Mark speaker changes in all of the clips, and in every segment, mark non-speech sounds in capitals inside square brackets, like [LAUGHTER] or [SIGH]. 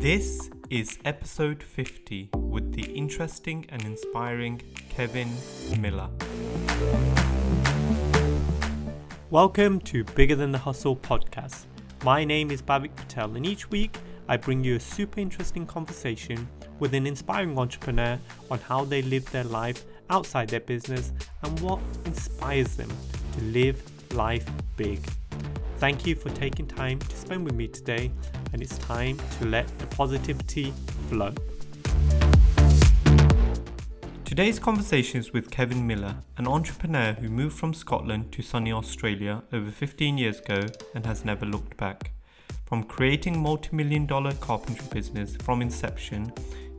Speaker 1: This is episode 50 with the interesting and inspiring Kevin Miller. Welcome to Bigger Than the Hustle podcast. My name is Bhavik Patel, and each week I bring you a super interesting conversation with an inspiring entrepreneur on how they live their life outside their business and what inspires them to live life big. Thank you for taking time to spend with me today, and it's time to let the positivity flow. Today's conversation is with Kevin Miller, an entrepreneur who moved from Scotland to sunny Australia over 15 years ago and has never looked back. From creating multi-million dollar carpentry business from inception,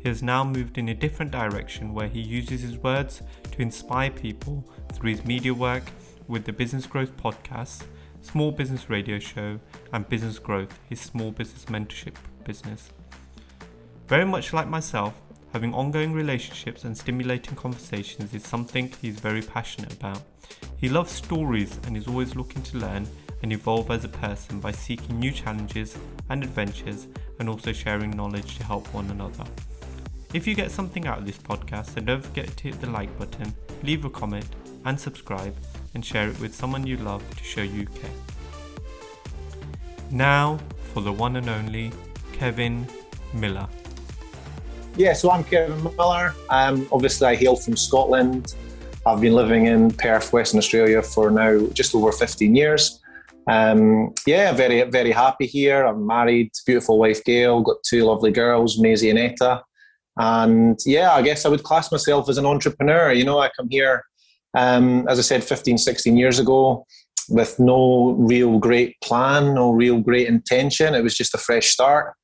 Speaker 1: he has now moved in a different direction where he uses his words to inspire people through his media work with the Business Growth podcast Small Business Radio Show, and Business Growth, his small business mentorship business. Very much like myself, having ongoing relationships and stimulating conversations is something he's very passionate about. He loves stories and is always looking to learn and evolve as a person by seeking new challenges and adventures and also sharing knowledge to help one another. If you get something out of this podcast, then don't forget to hit the like button, leave a comment, and subscribe and share it with someone you love to show you care. Now for the one and only Kevin Miller.
Speaker 2: Yeah, so I'm Kevin Miller. Um, obviously, I hail from Scotland. I've been living in Perth, Western Australia for now just over 15 years. Um, yeah, very, very happy here. I'm married, beautiful wife Gail, got two lovely girls, Maisie and Etta. And yeah, I guess I would class myself as an entrepreneur. You know, I come here um, as I said, 15, 16 years ago, with no real great plan, no real great intention. It was just a fresh start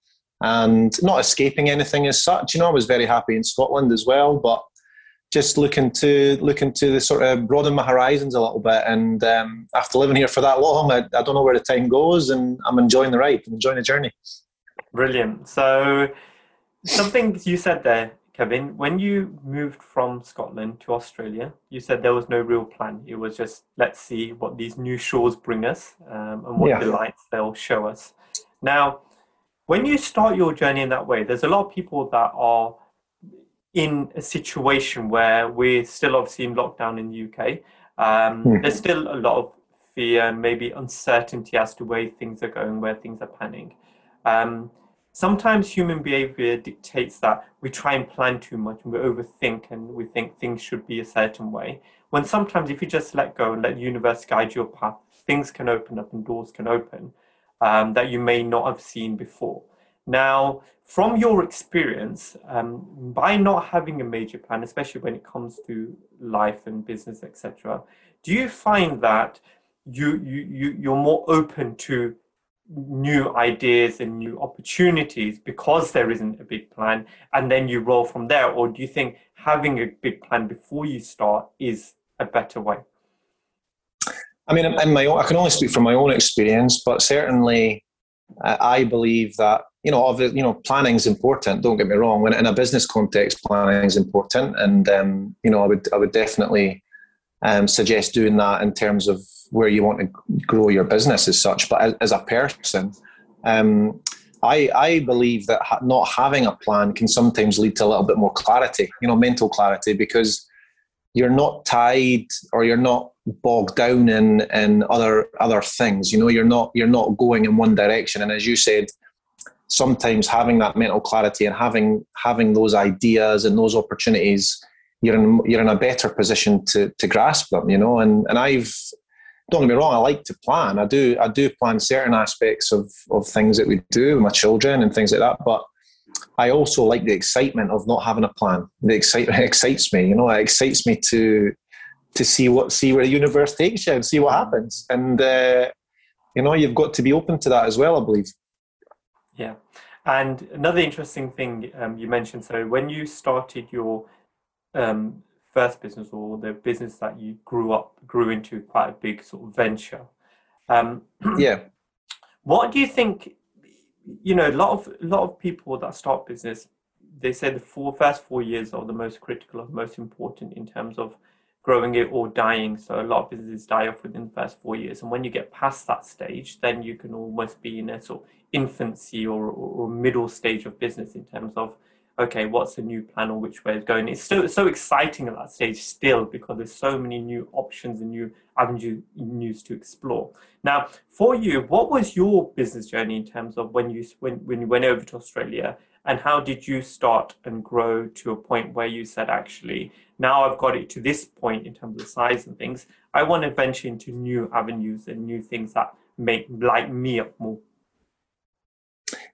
Speaker 2: and not escaping anything as such. You know, I was very happy in Scotland as well, but just looking to looking to the sort of broaden my horizons a little bit. And um, after living here for that long, I, I don't know where the time goes, and I'm enjoying the ride. I'm enjoying the journey.
Speaker 1: Brilliant. So, something you said there Kevin, when you moved from Scotland to Australia, you said there was no real plan. It was just let's see what these new shores bring us um, and what yeah. delights they'll show us. Now, when you start your journey in that way, there's a lot of people that are in a situation where we're still obviously in lockdown in the UK. Um, mm. There's still a lot of fear and maybe uncertainty as to where things are going, where things are panning. Um, sometimes human behavior dictates that we try and plan too much and we overthink and we think things should be a certain way. When sometimes, if you just let go and let the universe guide your path, things can open up and doors can open um, that you may not have seen before. Now, from your experience, um, by not having a major plan, especially when it comes to life and business, etc., do you find that you, you, you, you're more open to new ideas and new opportunities because there isn't a big plan and then you roll from there? Or do you think having a big plan before you start is a better way?
Speaker 2: I mean in my own, i can only speak from my own experience but certainly i believe that you know obviously you know planning is important don't get me wrong. When in a business context planning is important and um, you know i would i would definitely um, suggest doing that in terms of where you want to grow your business as such. But as, as a person, um, I, I believe that ha- not having a plan can sometimes lead to a little bit more clarity, you know, mental clarity, because you're not tied or you're not bogged down in in other other things. You know, you're not you're not going in one direction. And as you said, sometimes having that mental clarity and having having those ideas and those opportunities you're in you're in a better position to to grasp them, you know. And and I've don't get me wrong, I like to plan. I do I do plan certain aspects of of things that we do with my children and things like that. But I also like the excitement of not having a plan. The excitement [LAUGHS] excites me, you know. It excites me to to see what see where the universe takes you and see what happens. And uh, you know, you've got to be open to that as well. I believe.
Speaker 1: Yeah, and another interesting thing um, you mentioned. So when you started your um, first business or the business that you grew up grew into quite a big sort of venture. Um, [CLEARS THROAT]
Speaker 2: yeah.
Speaker 1: What do you think? You know, a lot of a lot of people that start business, they say the four first four years are the most critical or most important in terms of growing it or dying. So a lot of businesses die off within the first four years, and when you get past that stage, then you can almost be in a sort of infancy or, or middle stage of business in terms of okay, what's the new plan or which way it's going? It's so so exciting at that stage still because there's so many new options and new avenues to explore. Now, for you, what was your business journey in terms of when you when when you went over to Australia, and how did you start and grow to a point where you said, actually, now I've got it to this point in terms of size and things. I want to venture into new avenues and new things that make light me up more.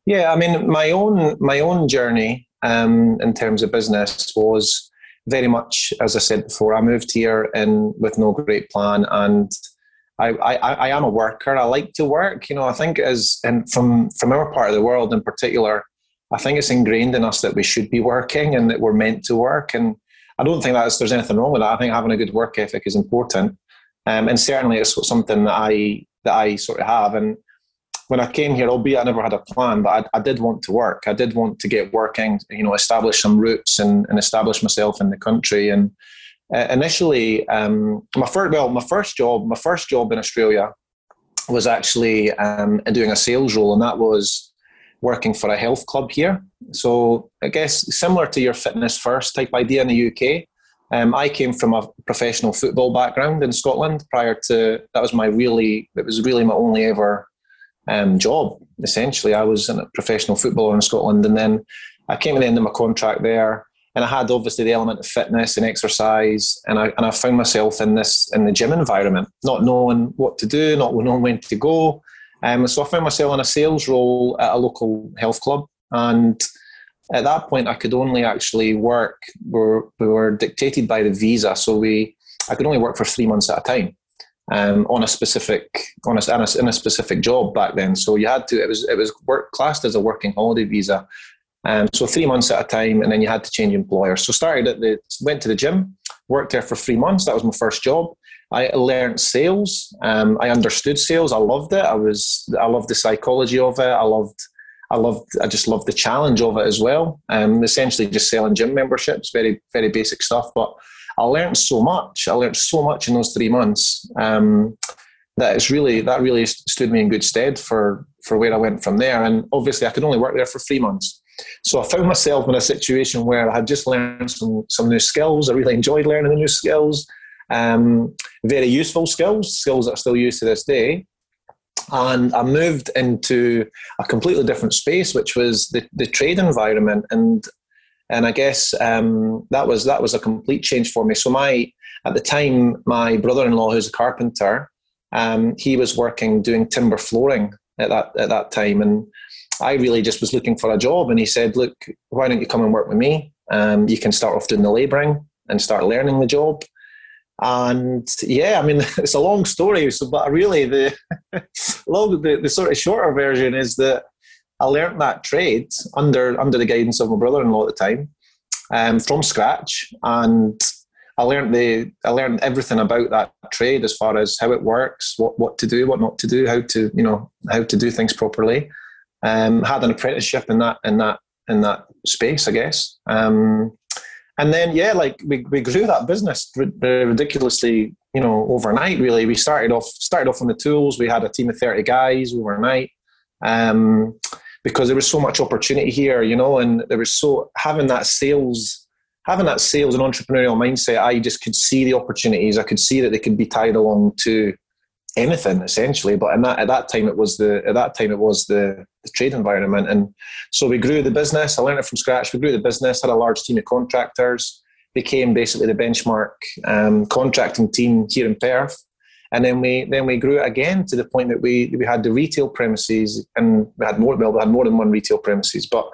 Speaker 2: Yeah, I mean, my own my own journey um, in terms of business was very much as I said before. I moved here in with no great plan, and I, I, I am a worker. I like to work. You know, I think as and from from our part of the world in particular, I think it's ingrained in us that we should be working and that we're meant to work. And I don't think that there's anything wrong with that. I think having a good work ethic is important, um, and certainly it's something that I that I sort of have. And when I came here, albeit I never had a plan, but I, I, did want to work. I did want to get working, you know, establish some roots and, and establish myself in the country. And uh, initially, um, my first well, my first job, my first job in Australia was actually um, doing a sales role, and that was working for a health club here. So I guess similar to your fitness first type idea in the UK. Um, I came from a professional football background in Scotland prior to that was my really it was really my only ever um, job. Essentially, I was a professional footballer in Scotland, and then I came to the end of my contract there, and I had obviously the element of fitness and exercise, and I and I found myself in this in the gym environment, not knowing what to do, not knowing when to go. Um, so I found myself in a sales role at a local health club, and at that point I could only actually work. We were, we were dictated by the visa, so we I could only work for three months at a time um, on a specific on a, in a, in a specific job back then. So you had to it was it was work classed as a working holiday visa. Um, so three months at a time, and then you had to change employers. So started at the went to the gym, worked there for three months. That was my first job. I learned sales. Um, I understood sales. I loved it. I was I loved the psychology of it. I loved I loved I just loved the challenge of it as well. Um, essentially just selling gym memberships, very very basic stuff, but I learned so much. I learned so much in those three months um, that it's really that really stood me in good stead for for where I went from there. And obviously, I could only work there for three months. So I found myself in a situation where I had just learned some some new skills. I really enjoyed learning the new skills, um, very useful skills, skills that I still use to this day. And I moved into a completely different space, which was the, the trade environment. And and I guess um, that was that was a complete change for me. So my at the time, my brother-in-law, who's a carpenter, um, he was working doing timber flooring at that at that time, and I really just was looking for a job. And he said, "Look, why don't you come and work with me? Um, you can start off doing the labouring and start learning the job." And yeah, I mean, [LAUGHS] it's a long story, so but really the [LAUGHS] long the, the sort of shorter version is that I learnt that trade under under the guidance of my brother-in-law at the time, um, from scratch, and I learned the I learned everything about that trade as far as how it works, what what to do, what not to do, how to you know how to do things properly. Um, had an apprenticeship in that in that in that space, I guess. Um, and then yeah, like we, we grew that business ridiculously, you know, overnight. Really, we started off started off on the tools. We had a team of thirty guys overnight. Um, because there was so much opportunity here, you know, and there was so having that sales, having that sales and entrepreneurial mindset. I just could see the opportunities. I could see that they could be tied along to anything essentially. But in that, at that time, it was the at that time it was the, the trade environment, and so we grew the business. I learned it from scratch. We grew the business, had a large team of contractors, became basically the benchmark um, contracting team here in Perth and then we then we grew it again to the point that we we had the retail premises and we had more well we had more than one retail premises. But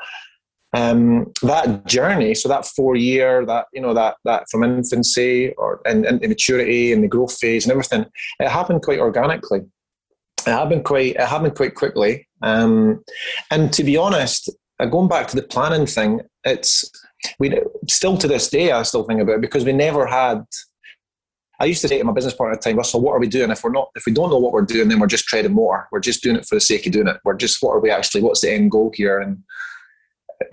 Speaker 2: um, that journey so that four year that you know that that from infancy or and, and maturity and the growth phase and everything it happened quite organically. It happened quite it happened quite quickly. Um, and to be honest uh, going back to the planning thing it's we still to this day I still think about it because we never had I used to say to my business partner at the time, Russell, what are we doing? If we're not, if we don't know what we're doing, then we're just treading more. We're just doing it for the sake of doing it. We're just, what are we actually, what's the end goal here? And,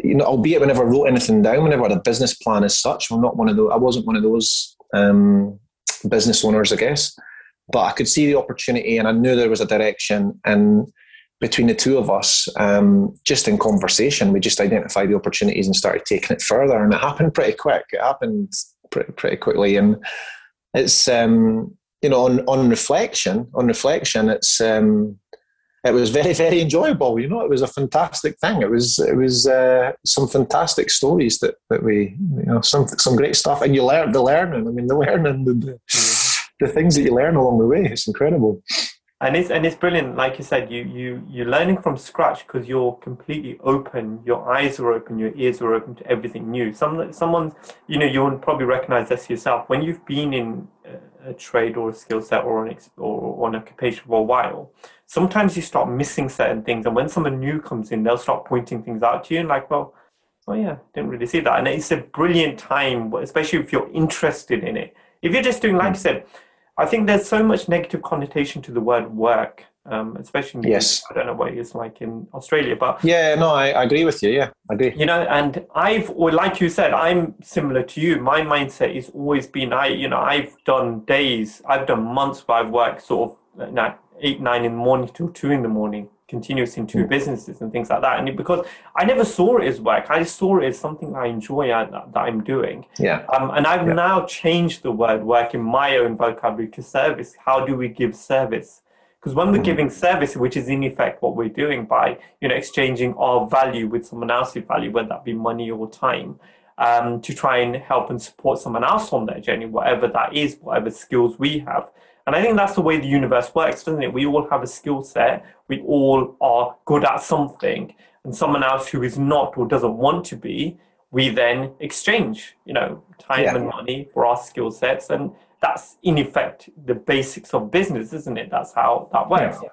Speaker 2: you know, albeit we never wrote anything down, we never had a business plan as such. I'm not one of those, I wasn't one of those um, business owners, I guess. But I could see the opportunity and I knew there was a direction. And between the two of us, um, just in conversation, we just identified the opportunities and started taking it further. And it happened pretty quick. It happened pretty, pretty quickly. And it's, um, you know, on, on reflection, on reflection, it's, um, it was very, [LAUGHS] very enjoyable. You know, it was a fantastic thing. It was, it was uh, some fantastic stories that, that we, you know, some, some great stuff. And you learn the learning. I mean, the learning, the, the, the things that you learn along the way. It's incredible
Speaker 1: and it's and it's brilliant like you said you you you're learning from scratch because you're completely open your eyes are open your ears are open to everything new. Some someone you know you'll probably recognize this yourself. When you've been in a, a trade or a skill set or an or an occupation for a while sometimes you start missing certain things and when someone new comes in they'll start pointing things out to you and like well oh yeah didn't really see that. And it's a brilliant time especially if you're interested in it. If you're just doing like hmm. you said I think there's so much negative connotation to the word work, um, especially
Speaker 2: yes.
Speaker 1: I don't know what it's like in Australia, but
Speaker 2: yeah, no, I, I, agree with you. Yeah, I agree.
Speaker 1: You know, and I've, or like you said, I'm similar to you. My mindset has always been, I, you know, I've done days, I've done months where I've worked sort of you know, eight, nine in the morning till two in the morning, continuous in two mm. businesses and things like that. And it, because I never saw it as work, I saw it as something I enjoy that, I'm doing.
Speaker 2: Yeah.
Speaker 1: Um, and I've
Speaker 2: yeah.
Speaker 1: now changed the word work in my own vocabulary to service. How do we give service? Because when we're mm. giving service, which is in effect what we're doing by you know exchanging our value with someone else's value, whether that be money or time, um, to try and help and support someone else on their journey, whatever that is, whatever skills we have. And I think that's the way the universe works, doesn't it? We all have a skill set, we all are good at something, and someone else who is not or doesn't want to be, we then exchange, you know, time yeah. and money for our skill sets. And that's in effect the basics of business, isn't it? That's how that works. Yeah.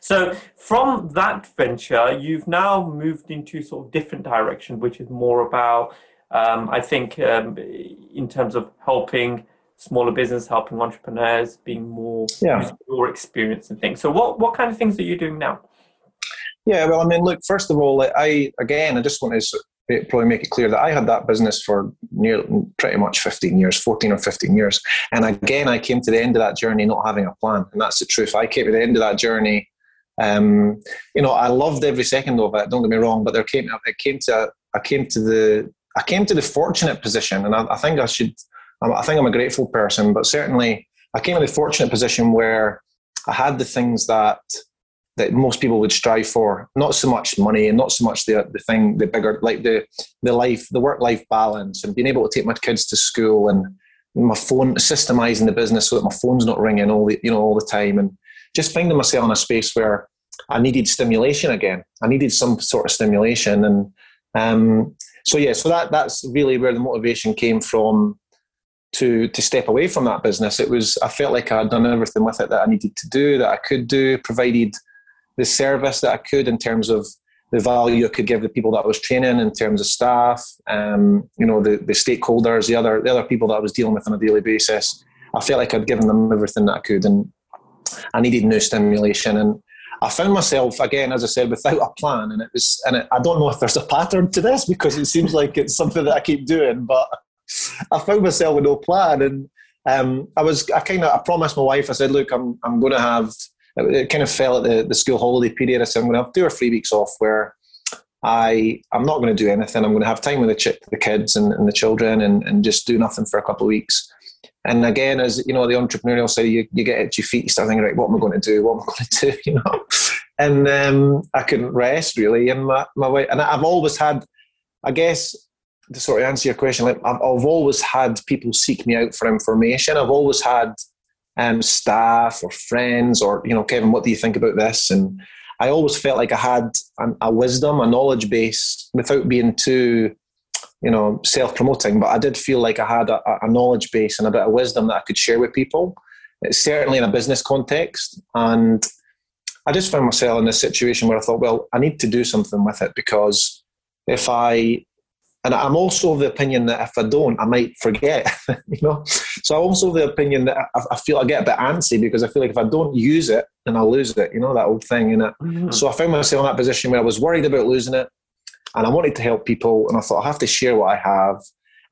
Speaker 1: So from that venture, you've now moved into sort of different direction, which is more about, um, I think, um, in terms of helping smaller business, helping entrepreneurs, being more
Speaker 2: yeah.
Speaker 1: your experience and things. So, what what kind of things are you doing now?
Speaker 2: Yeah, well, I mean, look, first of all, I again, I just want to probably make it clear that I had that business for near pretty much 15 years, 14 or 15 years. And again, I came to the end of that journey not having a plan. And that's the truth. I came to the end of that journey. Um, you know, I loved every second of it. Don't get me wrong, but there came, it came to, I came to the, I came to the fortunate position, and I, I think I should I think I'm a grateful person, but certainly I came in the fortunate position where I had the things that that most people would strive for. Not so much money and not so much the the thing, the bigger like the the life, the work life balance, and being able to take my kids to school and my phone systemizing the business so that my phone's not ringing all the you know all the time, and just finding myself in a space where I needed stimulation again. I needed some sort of stimulation, and um, so yeah, so that that's really where the motivation came from to to step away from that business. It was I felt like I had done everything with it that I needed to do, that I could do, provided the service that I could in terms of the value I could give the people that I was training, in terms of staff, um, you know, the, the stakeholders, the other the other people that I was dealing with on a daily basis. I felt like I'd given them everything that I could, and I needed new stimulation. And I found myself again, as I said, without a plan, and it was, and it, I don't know if there's a pattern to this because it seems like it's something that I keep doing, but I found myself with no plan, and um, I was I kind of I promised my wife I said, look, I'm I'm going to have it kind of fell at the, the school holiday period. I said I'm going to have two or three weeks off where I I'm not going to do anything. I'm going to have time with the ch- the kids and, and the children and, and just do nothing for a couple of weeks. And again, as you know, the entrepreneurial side, you, you get your feet, you start thinking, right, what am I going to do? What am I going [LAUGHS] to do? You know, and um, I couldn't rest really. And my my way, and I've always had, I guess, to sort of answer your question, like I've, I've always had people seek me out for information. I've always had um, staff or friends or you know, Kevin, what do you think about this? And I always felt like I had a, a wisdom, a knowledge base, without being too, you know, self-promoting. But I did feel like I had a, a knowledge base and a bit of wisdom that I could share with people. It's certainly in a business context, and I just found myself in this situation where I thought, well, I need to do something with it because if I and I'm also of the opinion that if I don't, I might forget. [LAUGHS] you know, so I'm also of the opinion that I, I, feel I get a bit antsy because I feel like if I don't use it, then I'll lose it. You know that old thing. And mm-hmm. so I found myself in that position where I was worried about losing it, and I wanted to help people, and I thought I have to share what I have.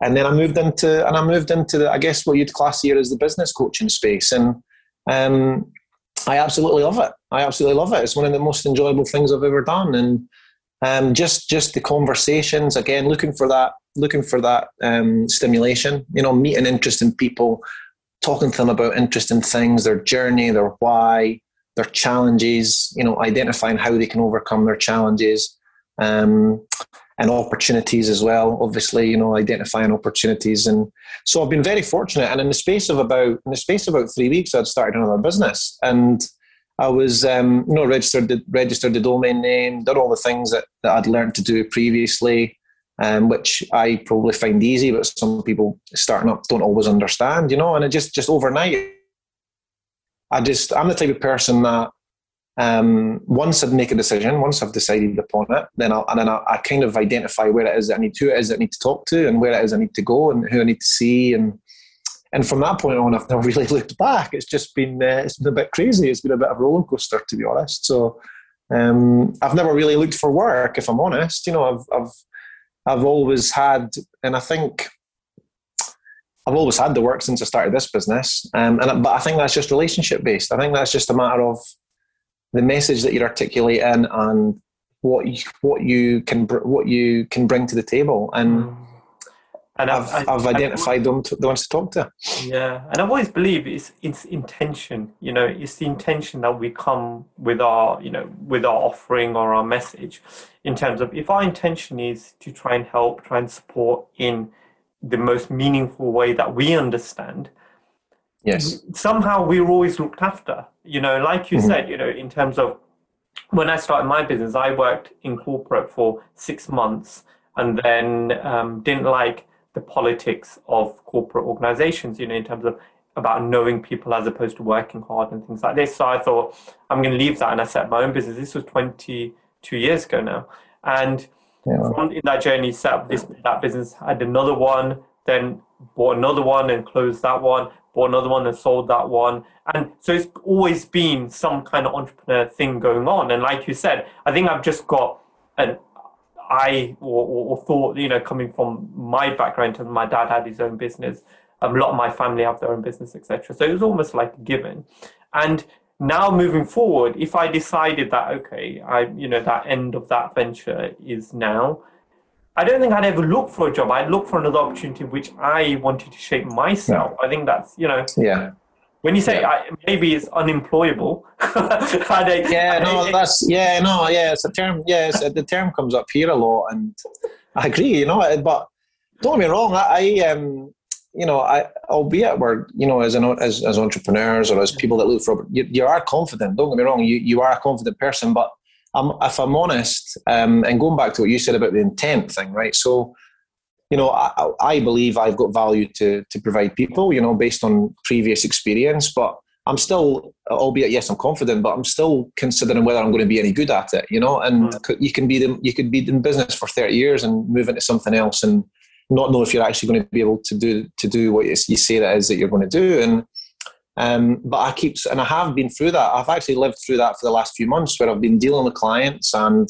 Speaker 2: And then I moved into, and I moved into the, I guess what you'd class here as the business coaching space, and um, I absolutely love it. I absolutely love it. It's one of the most enjoyable things I've ever done, and um, just just the conversations again, looking for that, looking for that um, stimulation. You know, meeting interesting people, talking to them about interesting things, their journey, their why, their challenges. You know, identifying how they can overcome their challenges. Um, and opportunities as well. Obviously, you know, identifying opportunities, and so I've been very fortunate. And in the space of about in the space of about three weeks, I'd started another business, and I was, um, you know, registered the, registered the domain name, did all the things that, that I'd learned to do previously, um, which I probably find easy, but some people starting up don't always understand, you know. And it just just overnight, I just I'm the type of person that um, once I make a decision, once I've decided upon it, then I'll, and then I, I, kind of identify where it is that I need to, who it is that I need to talk to, and where it is I need to go, and who I need to see, and and from that point on, I've [LAUGHS] never really looked back. It's just been uh, it's been a bit crazy. It's been a bit of a roller coaster, to be honest. So um, I've never really looked for work, if I'm honest. You know, I've I've I've always had, and I think I've always had the work since I started this business. Um, and but I think that's just relationship based. I think that's just a matter of the message that you're articulating and what you, what you can what you can bring to the table and mm. And I've, I've, I've identified them to, the ones to talk to
Speaker 1: yeah and I've always believed it's it's intention you know it's the intention that we come with our you know with our offering or our message in terms of if our intention is to try and help try and support in the most meaningful way that we understand
Speaker 2: yes
Speaker 1: somehow we're always looked after you know like you mm-hmm. said you know in terms of when i started my business i worked in corporate for six months and then um, didn't like the politics of corporate organizations you know in terms of about knowing people as opposed to working hard and things like this so i thought i'm going to leave that and i set my own business this was 22 years ago now and yeah. from in that journey set up this that business had another one then bought another one and closed that one bought another one and sold that one. And so it's always been some kind of entrepreneur thing going on. And like you said, I think I've just got an I or, or, thought, you know, coming from my background, and my dad had his own business. Um, a lot of my family have their own business, etc. So it was almost like a given. And now moving forward, if I decided that okay, I you know that end of that venture is now, I don't think I'd ever look for a job. I'd look for another opportunity which I wanted to shape myself. Yeah. I think that's you know.
Speaker 2: Yeah.
Speaker 1: When you say yeah. I, maybe it's unemployable, [LAUGHS]
Speaker 2: yeah, no, that's yeah, no, yeah, it's a term. Yeah, the term comes up here a lot, and I agree. You know, but don't get me wrong. I, I um, you know, I albeit we're you know as an as as entrepreneurs or as people that look for you, you are confident. Don't get me wrong. You you are a confident person, but I'm, if I'm honest, um, and going back to what you said about the intent thing, right? So, you know, I, I, believe I've got value to to provide people, you know, based on previous experience. But I'm still, albeit yes, I'm confident, but I'm still considering whether I'm going to be any good at it, you know. And mm. you can be the, you could be in business for 30 years and move into something else and not know if you're actually going to be able to do to do what you say that is that you're going to do. And um, but I keep, and I have been through that. I've actually lived through that for the last few months where I've been dealing with clients and,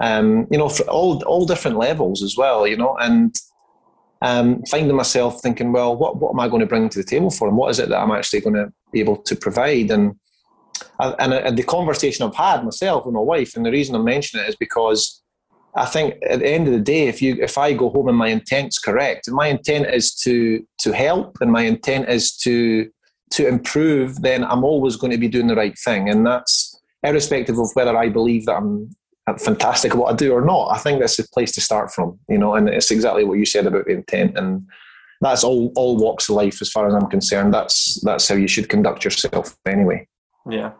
Speaker 2: um, you know, for all, all different levels as well, you know, and um, finding myself thinking, well, what, what am I going to bring to the table for them? What is it that I'm actually going to be able to provide? And, and, and the conversation I've had myself with my wife, and the reason I'm mentioning it is because I think at the end of the day, if you if I go home and my intent's correct, and my intent is to to help, and my intent is to to improve, then I'm always going to be doing the right thing. And that's irrespective of whether I believe that I'm fantastic at what I do or not. I think that's the place to start from, you know, and it's exactly what you said about the intent. And that's all, all walks of life as far as I'm concerned. That's, that's how you should conduct yourself anyway.
Speaker 1: Yeah.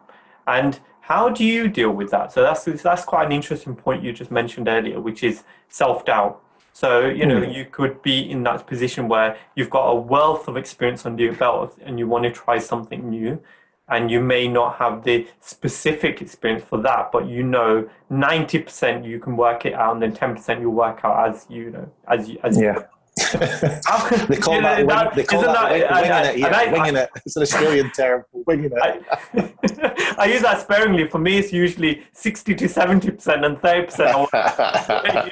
Speaker 1: And how do you deal with that? So that's, that's quite an interesting point you just mentioned earlier, which is self doubt. So, you know, mm. you could be in that position where you've got a wealth of experience under your belt and you want to try something new. And you may not have the specific experience for that, but you know, 90% you can work it out, and then 10% you'll work out as you know, as you, as
Speaker 2: yeah. [LAUGHS] they call that, wing, they call that, that wing, winging I, it, yeah, I, winging it. It's an Australian term, winging it.
Speaker 1: I, [LAUGHS] I, use that sparingly. For me, it's usually 60 to 70% and 30%.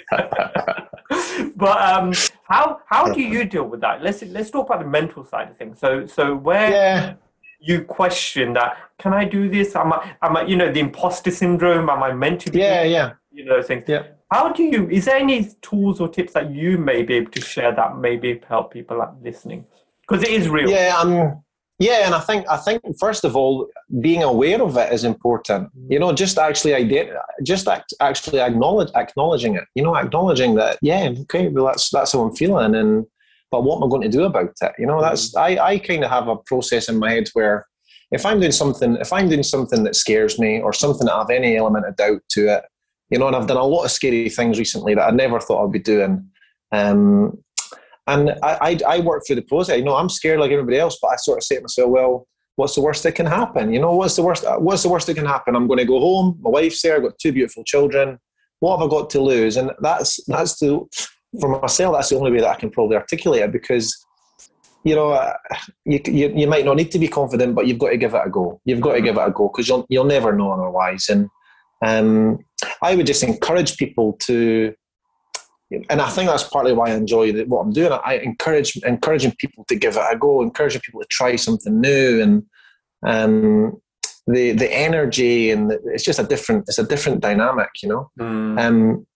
Speaker 1: [LAUGHS] but um, how how do you deal with that? Let's let's talk about the mental side of things. So so where
Speaker 2: yeah.
Speaker 1: You question that. Can I do this? Am I, am I, you know, the imposter syndrome? Am I meant to be?
Speaker 2: Yeah, yeah.
Speaker 1: You know, things.
Speaker 2: Yeah.
Speaker 1: How do you? Is there any tools or tips that you may be able to share that maybe help people like listening? Because it is real.
Speaker 2: Yeah, um, yeah, and I think I think first of all, being aware of it is important. You know, just actually ident- just act- actually acknowledge acknowledging it. You know, acknowledging that. Yeah, okay, well that's that's how I'm feeling, and but what am I going to do about it? You know, that's I I kind of have a process in my head where if I'm doing something if I'm doing something that scares me or something that I have any element of doubt to it, you know, and I've done a lot of scary things recently that I never thought I'd be doing. Um, and I, I, I work through the process. You know, I'm scared like everybody else, but I sort of say to myself, well, what's the worst that can happen? You know, what's the worst? What's the worst that can happen? I'm going to go home. My wife's there. I've got two beautiful children. What have I got to lose? And that's that's the for myself. That's the only way that I can probably articulate it because you know uh, you, you you might not need to be confident, but you've got to give it a go. You've got to give it a go because you'll you'll never know otherwise. And um, I would just encourage people to and I think that's partly why I enjoy what I'm doing. I encourage encouraging people to give it a go, encouraging people to try something new, and um, the the energy and the, it's just a different it's a different dynamic, you know. Mm. Um,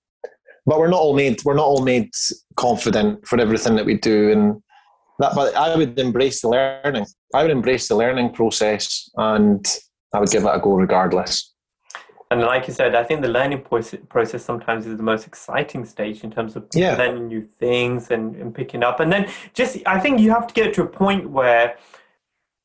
Speaker 2: but we're not all made we're not all made confident for everything that we do, and that. But I would embrace the learning. I would embrace the learning process, and I would give it a go regardless
Speaker 1: and like you said, I think the learning process sometimes is the most exciting stage in terms of
Speaker 2: yeah.
Speaker 1: learning new things and, and picking up. And then just, I think you have to get to a point where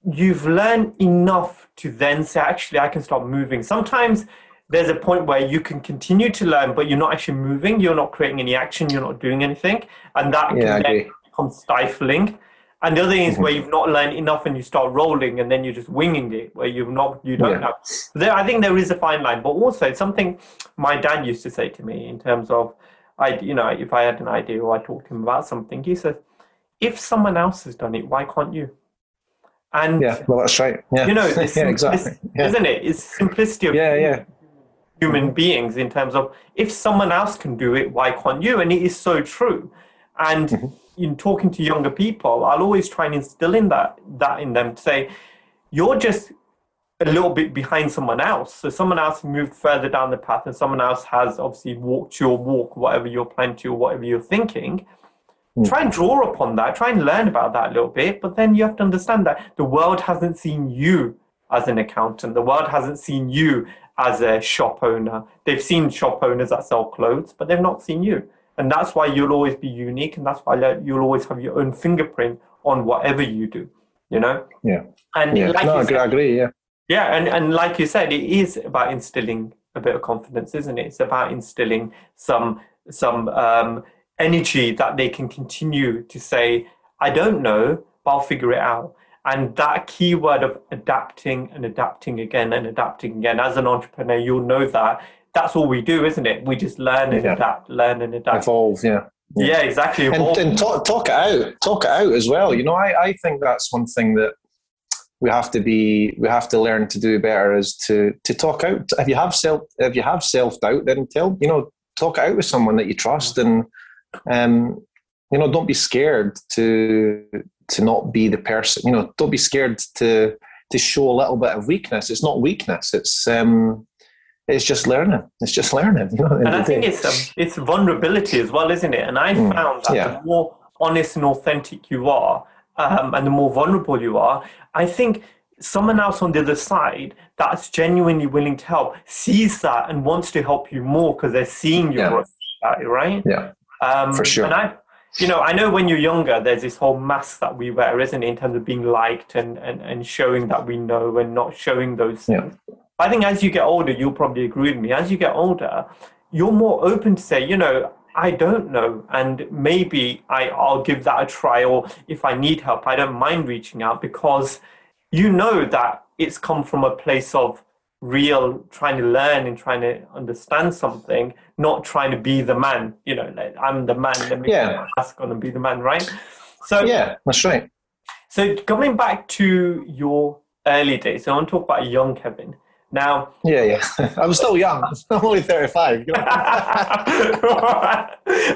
Speaker 1: you've learned enough to then say, actually, I can start moving. Sometimes there's a point where you can continue to learn, but you're not actually moving. You're not creating any action. You're not doing anything. And that yeah, can become stifling. And the other thing is mm-hmm. where you've not learned enough and you start rolling and then you're just winging it, where you've not, you don't yeah. know. There, I think there is a fine line, but also something my dad used to say to me in terms of, I, you know, if I had an idea or I talked to him about something, he says, if someone else has done it, why can't you?
Speaker 2: And yeah, well, that's right. Yeah,
Speaker 1: you know, [LAUGHS] yeah, exactly. Yeah. isn't it? It's simplicity of
Speaker 2: yeah, yeah.
Speaker 1: Human beings in terms of if someone else can do it, why can't you? And it is so true. And mm-hmm in talking to younger people, I'll always try and instill in that that in them to say, you're just a little bit behind someone else. So someone else moved further down the path, and someone else has obviously walked your walk, whatever you're planning to, or whatever you're thinking. Mm. Try and draw upon that. Try and learn about that a little bit. But then you have to understand that the world hasn't seen you as an accountant. The world hasn't seen you as a shop owner. They've seen shop owners that sell clothes, but they've not seen you and that's why you'll always be unique and that's why you'll always have your own fingerprint on whatever you do you know
Speaker 2: yeah
Speaker 1: and
Speaker 2: yeah.
Speaker 1: like
Speaker 2: no, I, agree,
Speaker 1: said,
Speaker 2: I agree yeah
Speaker 1: yeah and, and like you said it is about instilling a bit of confidence isn't it it's about instilling some some um, energy that they can continue to say i don't know but i'll figure it out and that keyword of adapting and adapting again and adapting again as an entrepreneur you'll know that that's all we do, isn't it? We just learn and yeah. adapt, learn and adapt.
Speaker 2: Evolve, yeah.
Speaker 1: Yeah, yeah exactly.
Speaker 2: And, and, talk, talk it out, talk it out as well. You know, I, I think that's one thing that we have to be, we have to learn to do better is to to talk out. If you have self, if you have self doubt, then tell you know, talk it out with someone that you trust, and um, you know, don't be scared to to not be the person. You know, don't be scared to to show a little bit of weakness. It's not weakness. It's um, it's just learning. It's just learning. You know,
Speaker 1: and I think it's um, it's vulnerability as well, isn't it? And I mm, found that yeah. the more honest and authentic you are, um, and the more vulnerable you are, I think someone else on the other side that's genuinely willing to help sees that and wants to help you more because they're seeing your
Speaker 2: yeah.
Speaker 1: right?
Speaker 2: Yeah, um, for sure.
Speaker 1: And I, you know, I know when you're younger, there's this whole mask that we wear, isn't it, in terms of being liked and, and, and showing that we know and not showing those things. Yeah. I think as you get older, you'll probably agree with me. As you get older, you're more open to say, you know, I don't know, and maybe I, I'll give that a try, or if I need help, I don't mind reaching out because you know that it's come from a place of real trying to learn and trying to understand something, not trying to be the man. You know, like, I'm the man. Let me
Speaker 2: yeah.
Speaker 1: ask on and be the man, right? So
Speaker 2: yeah, that's right.
Speaker 1: So coming back to your early days, so I want to talk about young Kevin Now,
Speaker 2: yeah, yeah, [LAUGHS] I'm still young. [LAUGHS] I'm only 35. You [LAUGHS] know?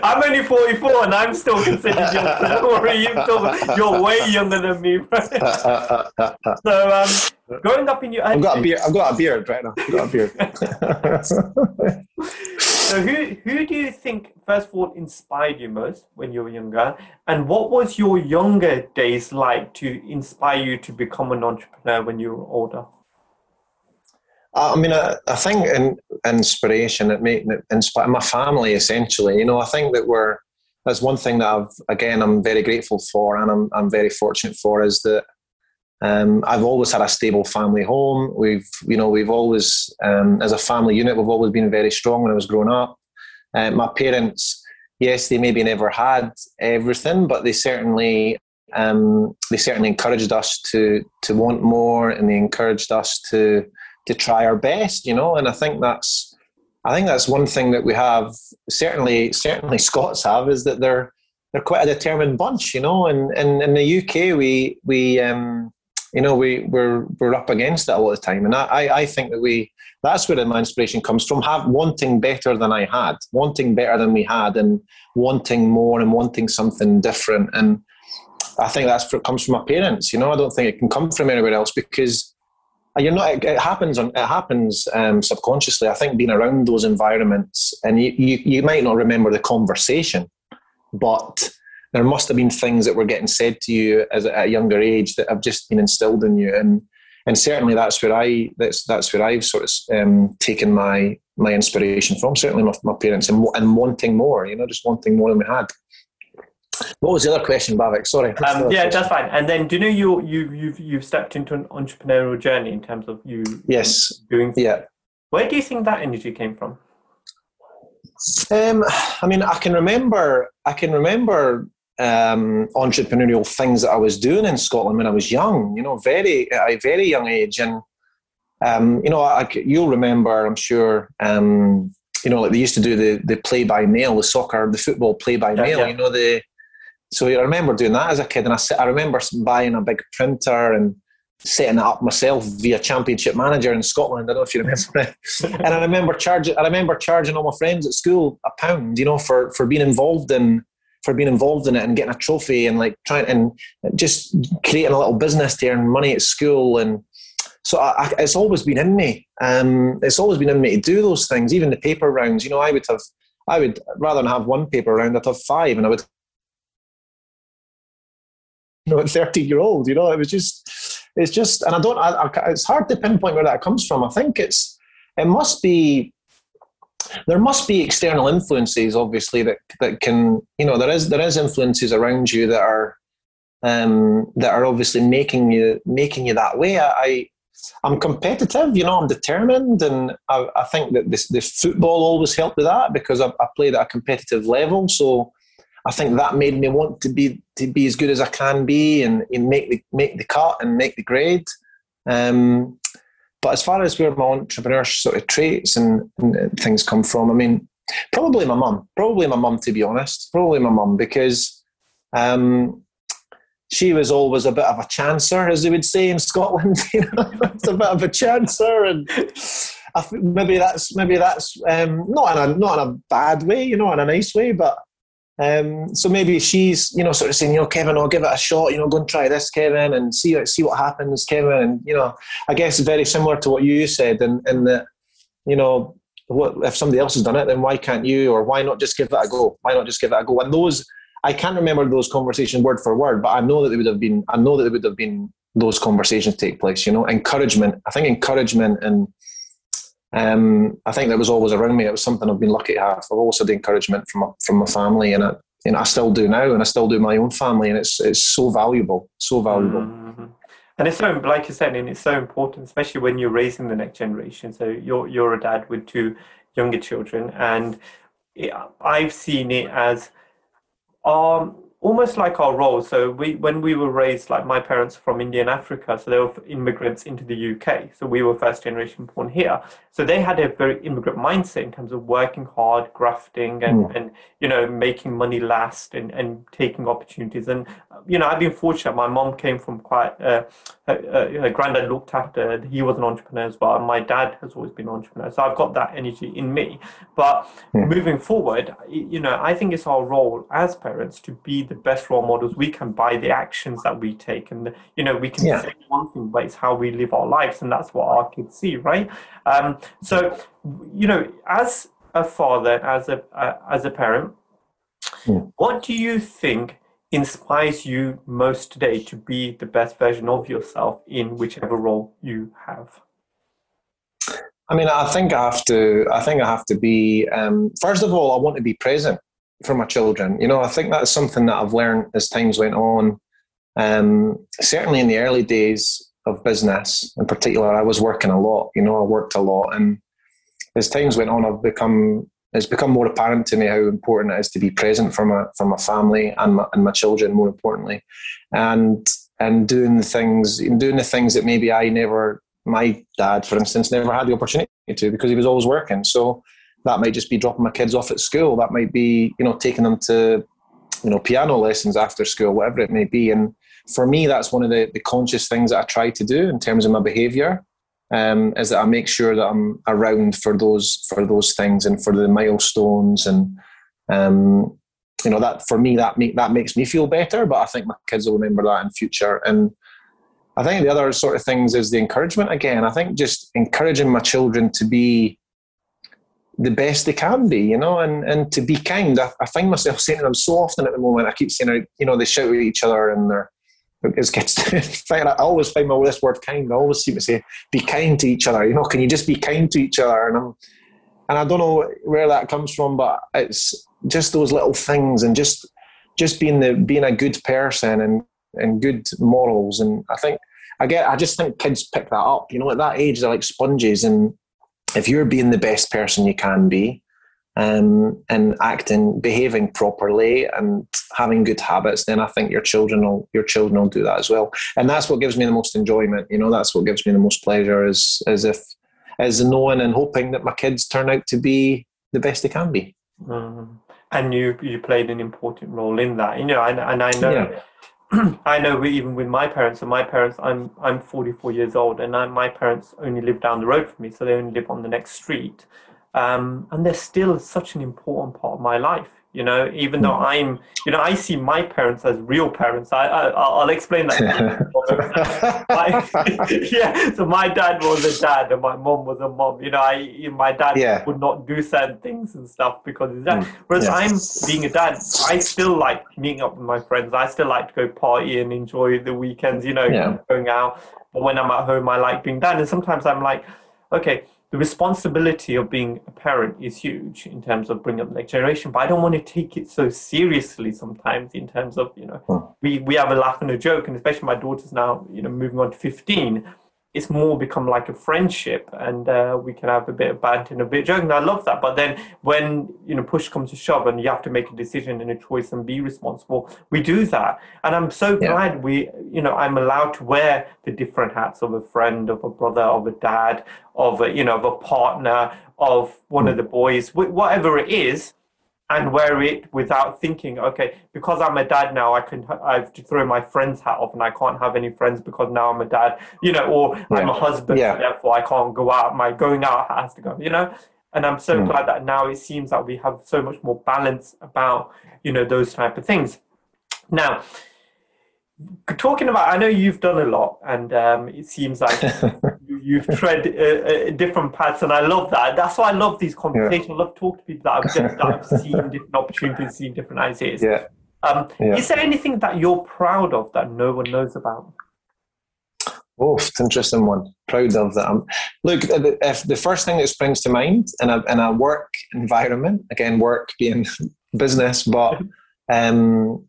Speaker 1: I'm only 44 and I'm still considered young. Don't worry, you you're way younger than me. so, um, growing up in your,
Speaker 2: I've got a beard. I've got a beard right now. I've got a beard.
Speaker 1: so, who who do you think first of all inspired you most when you were younger, and what was your younger days like to inspire you to become an entrepreneur when you were older?
Speaker 2: I mean, I, I think in, inspiration, it made it inspire my family essentially. You know, I think that we're that's one thing that I've again I'm very grateful for, and I'm I'm very fortunate for is that um, I've always had a stable family home. We've you know we've always um, as a family unit we've always been very strong when I was growing up. Uh, my parents, yes, they maybe never had everything, but they certainly um, they certainly encouraged us to to want more, and they encouraged us to to try our best, you know. And I think that's I think that's one thing that we have certainly certainly [LAUGHS] Scots have is that they're they're quite a determined bunch, you know. And, and in the UK we we um, you know we we're we're up against it a lot of the time, and I I think that we that's where my inspiration comes from. Have wanting better than I had, wanting better than we had, and wanting more and wanting something different. And I think that's comes from my parents. You know, I don't think it can come from anywhere else because you're not. It happens. On, it happens um, subconsciously. I think being around those environments, and you, you, you might not remember the conversation, but there must have been things that were getting said to you as at a younger age that have just been instilled in you, and and certainly that's where I that's that's where I've sort of um, taken my my inspiration from. Certainly my, my parents and, and wanting more, you know, just wanting more than we had. What was the other question, Bhavik? Sorry.
Speaker 1: Um, yeah, question? that's fine. And then, do you know you you you've you've stepped into an entrepreneurial journey in terms of you?
Speaker 2: Yes.
Speaker 1: Doing.
Speaker 2: Yeah.
Speaker 1: Where do you think that energy came from?
Speaker 2: Um, I mean, I can remember. I can remember um, entrepreneurial things that I was doing in Scotland when I was young. You know, very at a very young age, and um, you know, I, you'll remember, I'm sure. Um, you know, like they used to do the the play by mail, the soccer, the football play by mail. Yeah, yeah. You know, the so I remember doing that as a kid, and I, I remember buying a big printer and setting it up myself via Championship Manager in Scotland. I don't know if you remember it. [LAUGHS] and I remember charging. I remember charging all my friends at school a pound, you know, for for being involved in for being involved in it and getting a trophy and like trying and just creating a little business to earn money at school and. So I, it's always been in me. Um, it's always been in me to do those things. Even the paper rounds, you know, I would have, I would rather than have one paper round, I'd have five, and I would you know, [LAUGHS] at 13 year old, you know, it was just, it's just, and I don't, I, I, it's hard to pinpoint where that comes from. I think it's, it must be, there must be external influences, obviously, that, that can, you know, there is, there is influences around you that are, um, that are obviously making you, making you that way. I, I'm competitive, you know, I'm determined, and I, I think that this, this football always helped with that because I, I played at a competitive level. So I think that made me want to be to be as good as I can be and, and make the make the cut and make the grade. Um, but as far as where my entrepreneur sort of traits and, and things come from, I mean, probably my mum. Probably my mum, to be honest. Probably my mum because um, she was always a bit of a chancer, as they would say in Scotland. [LAUGHS] you know, it's a bit of a chancer, and maybe that's maybe that's um, not in a not in a bad way, you know, in a nice way, but um, so maybe she's, you know, sort of saying, you know, Kevin, I'll give it a shot. You know, go and try this, Kevin, and see see what happens, Kevin. And you know, I guess very similar to what you said, and in, in that, you know, what if somebody else has done it, then why can't you, or why not just give it a go? Why not just give it a go? And those, I can't remember those conversations word for word, but I know that they would have been. I know that there would have been those conversations take place. You know, encouragement. I think encouragement and um, I think that was always around me. It was something I've been lucky to have. I've always had encouragement from my, from my family, and I, you know, I still do now, and I still do my own family, and it's it's so valuable, so valuable.
Speaker 1: Mm-hmm. And it's so, like you said, and it's so important, especially when you're raising the next generation. So you're you're a dad with two younger children, and I've seen it as um, almost like our role. So we, when we were raised, like my parents from India and Africa, so they were immigrants into the UK. So we were first generation born here. So they had a very immigrant mindset in terms of working hard, grafting, and, mm. and you know making money last and, and taking opportunities. And you know, I've been fortunate. My mom came from quite, uh, her, granddad looked after, he was an entrepreneur as well. And my dad has always been an entrepreneur. So I've got that energy in me. But yeah. moving forward, you know, I think it's our role as parents to be the best role models we can by the actions that we take. And, you know, we can yeah. say one thing, but it's how we live our lives. And that's what our kids see, right? Um, so, you know, as a father, as a, uh, as a parent, yeah. what do you think inspires you most today to be the best version of yourself in whichever role you have?
Speaker 2: I mean, I think I have to. I think I have to be. Um, first of all, I want to be present for my children. You know, I think that's something that I've learned as times went on. Um, certainly in the early days of business, in particular, I was working a lot. You know, I worked a lot, and as times went on, I've become it's become more apparent to me how important it is to be present for my for my family and my, and my children more importantly. And and doing the things doing the things that maybe I never my dad for instance never had the opportunity to because he was always working. So that might just be dropping my kids off at school. That might be you know taking them to you know piano lessons after school whatever it may be. And for me that's one of the, the conscious things that I try to do in terms of my behavior um, is that I make sure that I'm around for those for those things and for the milestones and um, you know that for me that make, that makes me feel better. But I think my kids will remember that in future. And I think the other sort of things is the encouragement again. I think just encouraging my children to be the best they can be, you know, and, and to be kind. I, I find myself saying to them so often at the moment. I keep saying, you know, they shout at each other and they're it gets [LAUGHS] I always find my this word kind. I always seem to say, be kind to each other. You know, can you just be kind to each other? And I'm, and I don't know where that comes from, but it's just those little things and just just being the being a good person and and good morals. And I think I get I just think kids pick that up. You know, at that age they're like sponges, and if you're being the best person you can be, um, and acting, behaving properly, and having good habits, then I think your children will your children will do that as well. And that's what gives me the most enjoyment. You know, that's what gives me the most pleasure. Is is if is knowing and hoping that my kids turn out to be the best they can be.
Speaker 1: Mm. And you you played an important role in that. You know, and, and I know. Yeah. [CLEARS THROAT] I know even with my parents and my parents, I'm I'm 44 years old, and I, my parents only live down the road from me, so they only live on the next street. Um, and they're still such an important part of my life. You know, even though hmm. I'm, you know, I see my parents as real parents. I, I will explain that. my, [LAUGHS] [LAUGHS] yeah. So my dad was a dad, and my mom was a mom. You know, I my dad yeah. would not do certain things and stuff because he's dad. Mm. Whereas yeah. I'm being a dad, I still like meeting up with my friends. I still like to go party and enjoy the weekends. You know, yeah. going out. But when I'm at home, I like being dad. And sometimes I'm like, okay the responsibility of being a parent is huge in terms of bringing up the next generation but i don't want to take it so seriously sometimes in terms of you know hmm. we, we have a laugh and a joke and especially my daughter's now you know moving on to 15 it's more become like a friendship and uh, we can have a bit of banter and a bit of joking. I love that. But then when, you know, push comes to shove and you have to make a decision and a choice and be responsible, we do that. And I'm so yeah. glad we, you know, I'm allowed to wear the different hats of a friend, of a brother, of a dad, of a, you know, of a partner, of one mm. of the boys, whatever it is and wear it without thinking, okay, because I'm a dad now, I can I have to throw my friend's hat off, and I can't have any friends because now I'm a dad, you know, or yeah. I'm a husband, yeah. therefore I can't go out. My going out has to go, you know. And I'm so mm. glad that now it seems that we have so much more balance about, you know, those type of things. Now, talking about, I know you've done a lot, and um, it seems like [LAUGHS] you've tread uh, uh, different paths, and I love that. That's why I love these conversations. Yeah. I love talking to people that I've, that I've seen [LAUGHS] different opportunities, seen different ideas.
Speaker 2: Yeah.
Speaker 1: Um, yeah. Is there anything that you're proud of that no one knows about?
Speaker 2: Oh, it's an interesting one. Proud of that. Um, look, if the first thing that springs to mind in a, in a work environment, again, work being [LAUGHS] business, but um,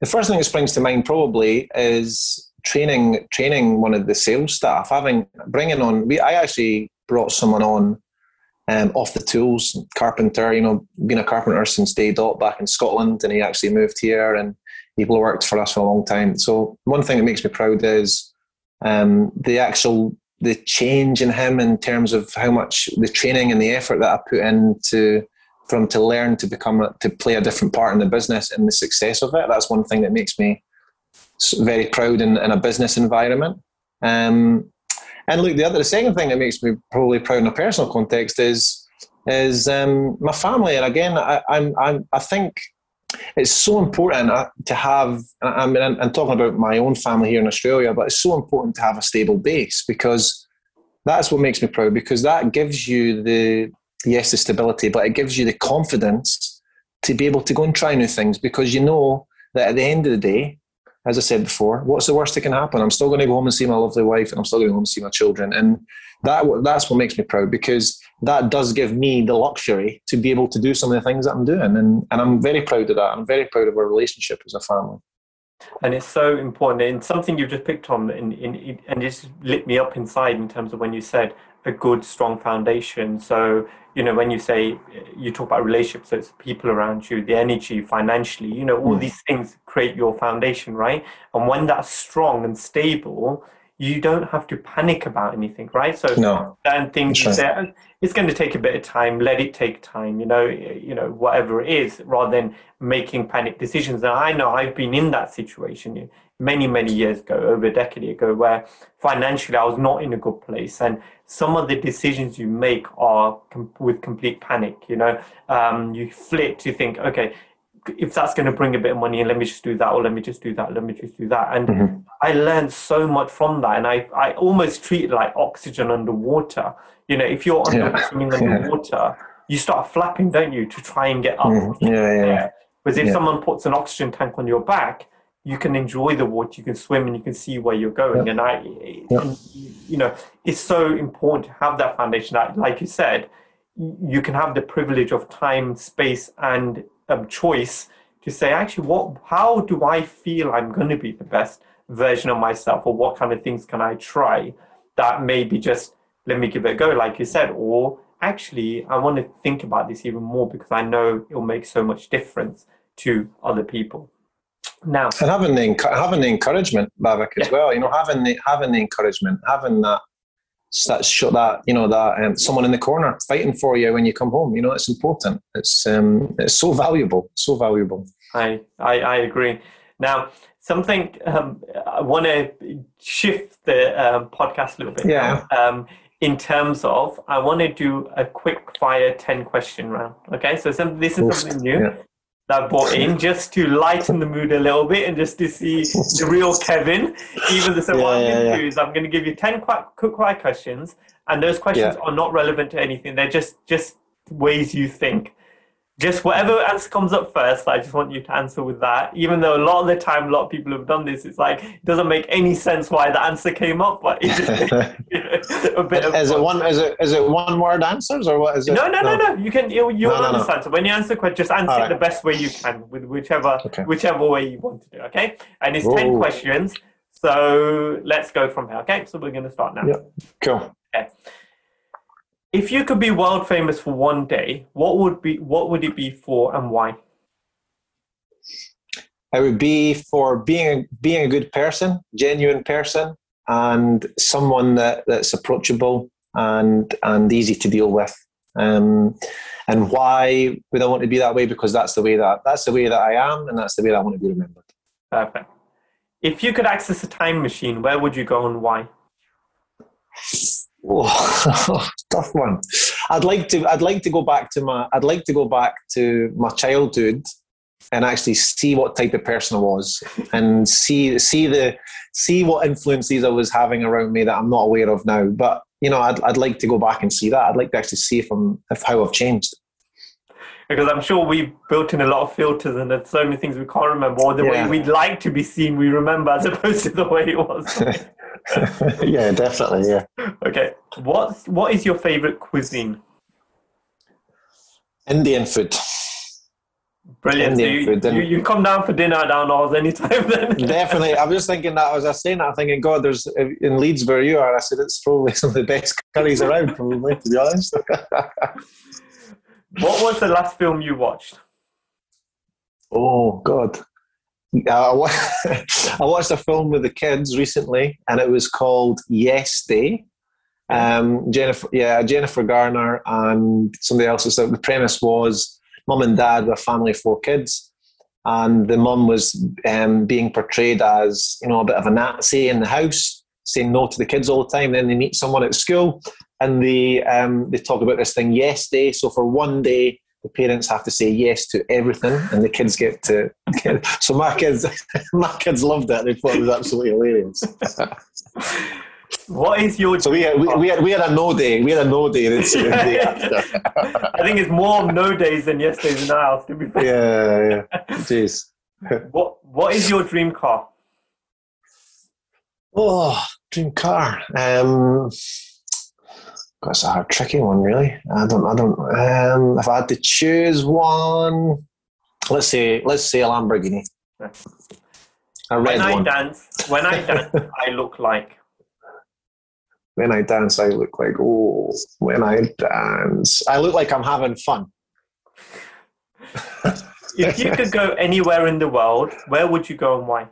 Speaker 2: the first thing that springs to mind probably is training training one of the sales staff, having bringing on. We I actually brought someone on um, off the tools, carpenter. You know, been a carpenter since day dot back in Scotland, and he actually moved here and he worked for us for a long time. So one thing that makes me proud is um, the actual the change in him in terms of how much the training and the effort that I put into for him to learn to become to play a different part in the business and the success of it. That's one thing that makes me very proud in, in a business environment. Um, and look, the other, the second thing that makes me probably proud in a personal context is is um, my family. And again, I, I'm, I'm, I think it's so important uh, to have. I mean, I'm talking about my own family here in Australia, but it's so important to have a stable base because that's what makes me proud. Because that gives you the yes, the stability, but it gives you the confidence to be able to go and try new things because you know that at the end of the day, as I said before, what's the worst that can happen? I'm still going to go home and see my lovely wife, and I'm still going to go home and see my children, and that that's what makes me proud because that does give me the luxury to be able to do some of the things that I'm doing, and and I'm very proud of that. I'm very proud of our relationship as a family.
Speaker 1: And it's so important, and something you've just picked on, and it just lit me up inside in terms of when you said a good, strong foundation. So you know when you say you talk about relationships so it's people around you the energy financially you know all mm. these things create your foundation right? And when that's strong and stable you don't have to panic about anything right? So
Speaker 2: no.
Speaker 1: and things you say it's going to take a bit of time let it take time you know you know whatever it is rather than making panic decisions. And i know i've been in that situation many many years ago over a decade ago where financially i was not in a good place and some of the decisions you make are com- with complete panic. You know, um, you flip to think, okay, if that's going to bring a bit of money let me just do that, or let me just do that, let me just do that. And mm-hmm. I learned so much from that, and I I almost treat it like oxygen underwater. You know, if you're under, [LAUGHS] yeah. swimming underwater, yeah. you start flapping, don't you, to try and get up.
Speaker 2: Mm-hmm. Yeah, yeah, yeah.
Speaker 1: Because if someone puts an oxygen tank on your back, you can enjoy the water, you can swim, and you can see where you're going. And I, and, you know, it's so important to have that foundation. That, like you said, you can have the privilege of time, space, and um, choice to say, actually, what, how do I feel I'm going to be the best version of myself, or what kind of things can I try that maybe just let me give it a go, like you said, or actually, I want to think about this even more because I know it'll make so much difference to other people now.
Speaker 2: And having the having the encouragement, Bhavik, as yeah. well. You know, having the having the encouragement, having that that show that you know that um, someone in the corner fighting for you when you come home. You know, it's important. It's um, it's so valuable, so valuable.
Speaker 1: I I, I agree. Now, something um, I want to shift the um, podcast a little bit.
Speaker 2: Yeah.
Speaker 1: Now, um, in terms of, I want to do a quick fire ten question round. Okay, so some, this is something new. Yeah that brought in [LAUGHS] just to lighten the mood a little bit and just to see the real Kevin. Even the so yeah, what I'm going to yeah. do is I'm going to give you 10 quick, quick questions, and those questions are not relevant to anything. They're just, just ways you think just whatever answer comes up first, I just want you to answer with that. Even though a lot of the time, a lot of people have done this, it's like it doesn't make any sense why the answer came up, but it just you [LAUGHS]
Speaker 2: know, [LAUGHS] a bit of is it one is it is it one word answers or what is it?
Speaker 1: No, no, no, no. no. You can you you no, understand. No. So when you answer question, just answer right. it the best way you can with whichever okay. whichever way you want to do. Okay, and it's Whoa. ten questions. So let's go from here. Okay, so we're going to start now.
Speaker 2: Yeah, cool.
Speaker 1: Okay. If you could be world famous for one day, what would be what would it be for and why?
Speaker 2: It would be for being being a good person, genuine person, and someone that, that's approachable and and easy to deal with. Um, and why would I want to be that way? Because that's the way that that's the way that I am, and that's the way that I want to be remembered.
Speaker 1: Perfect. If you could access a time machine, where would you go and why?
Speaker 2: Oh, [LAUGHS] tough one. I'd like to. I'd like to go back to my. I'd like to go back to my childhood and actually see what type of person I was, and see see the see what influences I was having around me that I'm not aware of now. But you know, I'd I'd like to go back and see that. I'd like to actually see if I'm if how I've changed.
Speaker 1: Because I'm sure we built in a lot of filters and there's so many things we can't remember, or the yeah. way we'd like to be seen, we remember as opposed to the way it was. [LAUGHS] [LAUGHS]
Speaker 2: yeah, definitely. Yeah.
Speaker 1: Okay. What What is your favorite cuisine?
Speaker 2: Indian food.
Speaker 1: Brilliant. Indian so you, food. You, you come down for dinner down Oz anytime [LAUGHS] then?
Speaker 2: Definitely. I was thinking that as I was saying that, I'm thinking, God, there's in Leeds where you are. I said it's probably [LAUGHS] some of the best curries around, probably, to be honest.
Speaker 1: what was the last film you watched?
Speaker 2: Oh God. [LAUGHS] I watched a film with the kids recently, and it was called Yes Day. Um, Jennifer, yeah, Jennifer Garner and somebody else. So the premise was mum and dad with a family of four kids, and the mum was um, being portrayed as you know a bit of a Nazi in the house, saying no to the kids all the time. Then they meet someone at school, and they um, they talk about this thing yes day. So for one day, the parents have to say yes to everything, and the kids get to. Get, [LAUGHS] so my kids, [LAUGHS] my kids loved it. They thought it was absolutely hilarious.
Speaker 1: What is your?
Speaker 2: So we had, we, we had we had a no day. We had a no day. The day [LAUGHS] after.
Speaker 1: I think it's more no days than yes days in our house. To be fair.
Speaker 2: Yeah, yeah. Jeez.
Speaker 1: What What is your dream car?
Speaker 2: Oh, dream car. Um, that's a hard, tricky one, really. I don't, I don't. Um, if I had to choose one, let's say, let's say a Lamborghini. A red
Speaker 1: When I
Speaker 2: one.
Speaker 1: dance, when I dance, [LAUGHS] I look like.
Speaker 2: When I dance, I look like oh. When I dance, I look like I'm having fun.
Speaker 1: If you could go anywhere in the world, where would you go and why?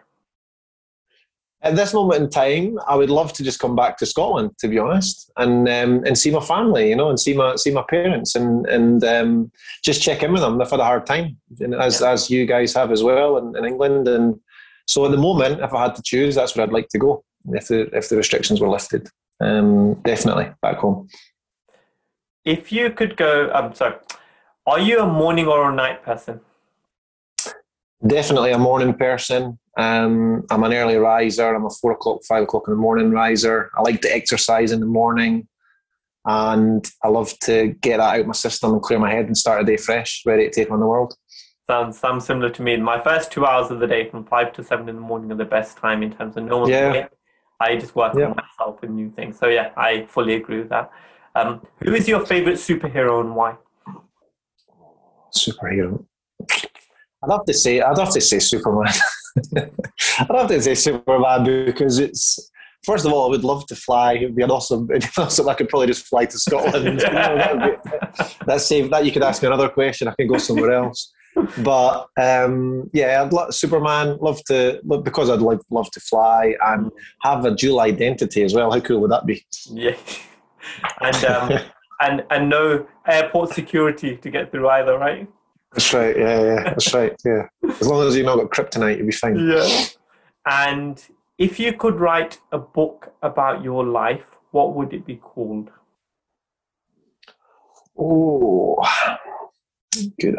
Speaker 2: At this moment in time, I would love to just come back to Scotland, to be honest, and um, and see my family, you know, and see my see my parents, and and um, just check in with them. They've had a hard time, and as as you guys have as well in, in England, and so at the moment, if I had to choose, that's where I'd like to go. If the if the restrictions were lifted, um, definitely back home.
Speaker 1: If you could go, I'm sorry. Are you a morning or a night person?
Speaker 2: Definitely a morning person. Um, I'm an early riser. I'm a four o'clock, five o'clock in the morning riser. I like to exercise in the morning, and I love to get that out of my system and clear my head and start a day fresh, ready to take on the world.
Speaker 1: Sounds sounds similar to me. My first two hours of the day, from five to seven in the morning, are the best time in terms of no one's
Speaker 2: Yeah.
Speaker 1: awake. I just work
Speaker 2: Yeah.
Speaker 1: on myself with new things. So yeah, I fully agree with that. Um, who is your favorite superhero and why?
Speaker 2: Superhero. I'd have to say, I'd have to say Superman. [LAUGHS] I'd have to say Superman because it's. First of all, I would love to fly. It would be an awesome. [LAUGHS] Awesome. I could probably just fly to Scotland. [LAUGHS] You know, that be, that's safe. That you could ask me another question. I can go somewhere else. But um, yeah, I'd love Superman. Love to because I'd like love to fly and have a dual identity as well. How cool would that be?
Speaker 1: Yeah, and um, [LAUGHS] and and no airport security to get through either, right?
Speaker 2: That's right. Yeah, yeah. That's right. Yeah. As long as you've not got kryptonite, you'll be fine.
Speaker 1: Yeah. And if you could write a book about your life, what would it be called?
Speaker 2: Oh, good.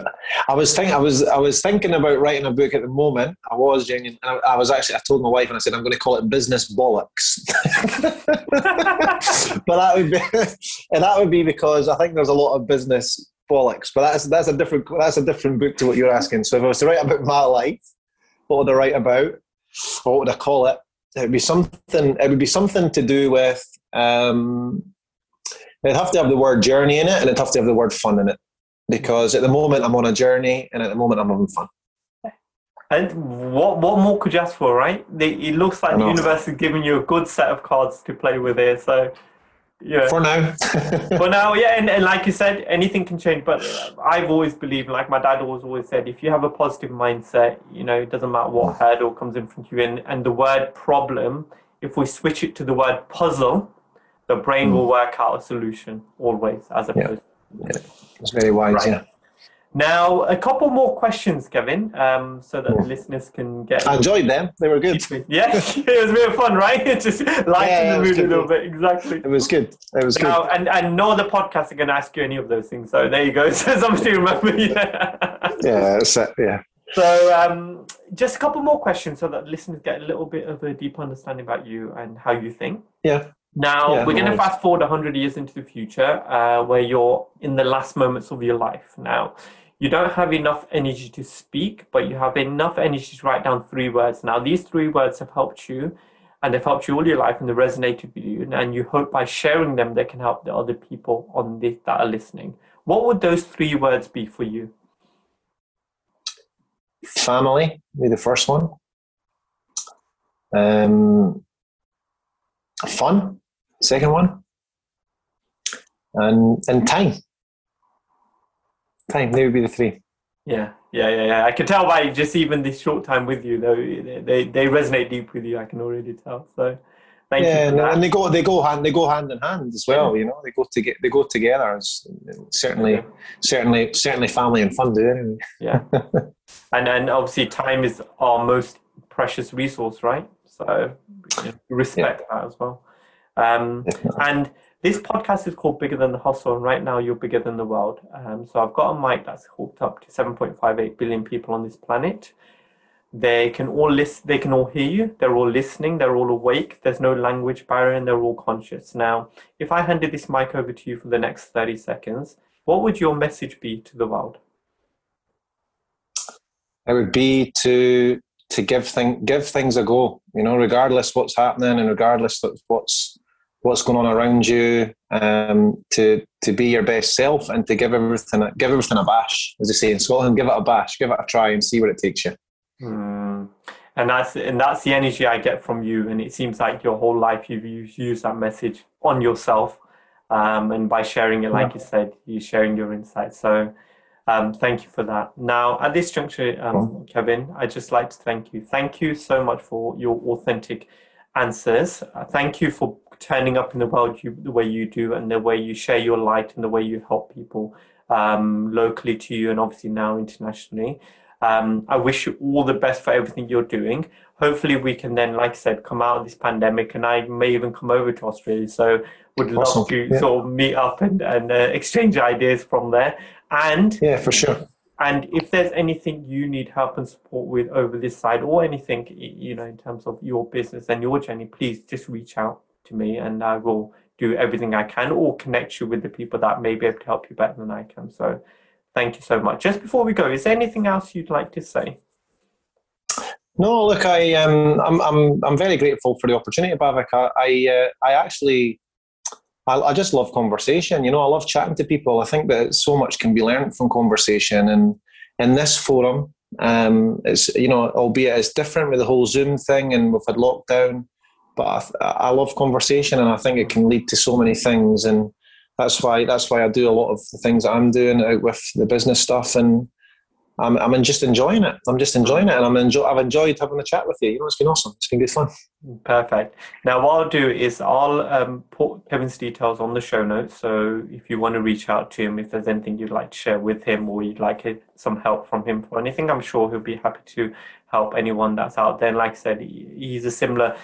Speaker 2: I was thinking. I was. I was thinking about writing a book at the moment. I was genuine. I, I was actually. I told my wife and I said I'm going to call it Business Bollocks. [LAUGHS] but that would be, [LAUGHS] and that would be because I think there's a lot of business bollocks. But that's that's a different that's a different book to what you're asking. So if I was to write about my life, what would I write about? What would I call it? It would be something. It would be something to do with. Um, it'd have to have the word journey in it, and it'd have to have the word fun in it. Because at the moment I'm on a journey, and at the moment I'm having fun.
Speaker 1: And what what more could you ask for, right? It looks like the universe is giving you a good set of cards to play with here. So, yeah.
Speaker 2: For now. [LAUGHS]
Speaker 1: for now, yeah, and, and like you said, anything can change. But I've always believed, like my dad always always said, if you have a positive mindset, you know, it doesn't matter what mm. hurdle comes in front of you. And, and the word problem, if we switch it to the word puzzle, the brain mm. will work out a solution always, as opposed.
Speaker 2: yeah, It's very wise,
Speaker 1: Right.
Speaker 2: yeah.
Speaker 1: Now, a couple more questions, Kevin, um, so that the listeners can get.
Speaker 2: I enjoyed them. They were good.
Speaker 1: Yeah, [LAUGHS] it was real fun, right? [LAUGHS] It just lightened
Speaker 2: Yeah,
Speaker 1: the mood a little bit. Exactly.
Speaker 2: It was good. It was good.
Speaker 1: And, and no other podcasts are going to ask you any of those things. So there you go. [LAUGHS] So somebody remember. Yeah.
Speaker 2: Yeah, that's it. Yeah.
Speaker 1: So um, just a couple more questions so that listeners get a little bit of a deeper understanding about you and how you think.
Speaker 2: Yeah.
Speaker 1: Now,
Speaker 2: Yeah,
Speaker 1: we're
Speaker 2: no
Speaker 1: going to fast forward 100 years into the future uh, where you're in the last moments of your life. Now, you don't have enough energy to speak, but you have enough energy to write down three words. Now, these three words have helped you and they've helped you all your life and they resonated with you. And you hope by sharing them, they can help the other people on this that are listening. What would those three words be for you?
Speaker 2: Family, be the first one. Um, fun, second one. And and time. Time, they would be the three.
Speaker 1: Yeah, yeah, yeah, yeah. I can tell by just even this short time with you, though, they, they they resonate deep with you. I can already tell. So, Thank
Speaker 2: yeah,
Speaker 1: you.
Speaker 2: and they go they go hand they go hand in hand as well. You know, they go to get they go together. It's certainly, yeah. certainly, certainly, family and fun do anyway.
Speaker 1: Yeah, [LAUGHS] and and obviously, time is our most precious resource, right? So respect yeah. that as well. Um, and this podcast is called Bigger Than the Hustle, and right now you're bigger than the world. Um, so I've got a mic that's hooked up to 7.58 billion people on this planet. They can all list. They can all hear you. They're all listening. They're all awake. There's no language barrier, and they're all conscious. Now, if I handed this mic over to you for the next 30 seconds, what would your message be to the world?
Speaker 2: It would be to to give thing give things a go. You know, regardless what's happening and regardless of what's what's going on around you, um, to to be your best self and to give everything give everything a bash, as they say in Scotland. Give it a bash, give it a try, and see where it takes you.
Speaker 1: Mm. And that's and that's the energy I get from you. And it seems like your whole life you've used, used that message on yourself, um, and by sharing it, like yeah. you said, you're sharing your insights. So um, thank you for that. Now, at this juncture, um, Kevin, I'd just like to thank you. Thank you so much for your authentic answers. Uh, thank you for turning up in the world you, the way you do and the way you share your light and the way you help people um, locally to you and obviously now internationally. Um, I wish you all the best for everything you're doing. Hopefully, we can then, like I said, come out of this pandemic, and I may even come over to Australia. So, would love awesome. to yeah. sort of meet up and, and uh, exchange ideas from there. And
Speaker 2: yeah, for sure.
Speaker 1: And if there's anything you need help and support with over this side, or anything you know in terms of your business and your journey, please just reach out to me, and I will do everything I can, or connect you with the people that may be able to help you better than I can. So, thank you so much. Just before we go, is there anything else you'd like to say?
Speaker 2: No, look, I um, I'm I'm I'm very grateful for the opportunity, Bhavik. I I, uh, I actually I, I, just love conversation. You know, I love chatting to people. I think that so much can be learned from conversation, and in this forum, um, it's you know, albeit it's different with the whole Zoom thing, and we've had lockdown, but I, I love conversation, and I think it can lead to so many things, and that's why that's why I do a lot of the things that I'm doing with the business stuff, and I'm, I'm just enjoying it. I'm just enjoying it, and I'm enjoy, I've enjoyed having a chat with you. You know, it's been awesome. It's been good fun.
Speaker 1: Perfect. Now, what I'll do is I'll um, put Kevin's details on the show notes. So if you want to reach out to him, if there's anything you'd like to share with him, or you'd like some help from him for anything, I'm sure he'll be happy to help anyone that's out there. And like I said, he's a similar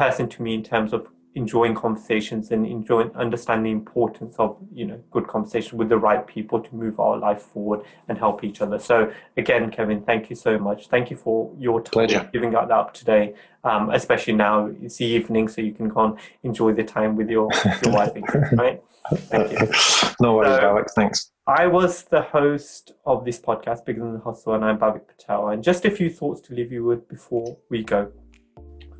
Speaker 1: person to me in terms of enjoying conversations and enjoying understanding the importance of you know good conversation with the right people to move our life forward and help each other so again kevin thank you so much thank you for your time
Speaker 2: Pleasure.
Speaker 1: giving that up today um, especially now it's the evening so you can go and enjoy the time with your [LAUGHS] your wife right thank you
Speaker 2: no worries so, Alex thanks
Speaker 1: I was the host of this podcast, Bigger Than the Hustle, and I'm Bhavik Patel. And just a few thoughts to leave you with before we go.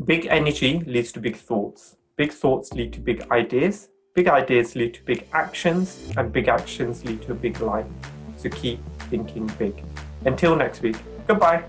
Speaker 1: Big energy leads to big thoughts. Big thoughts lead to big ideas. Big ideas lead to big actions, and big actions lead to a big life. So keep thinking big. Until next week, goodbye.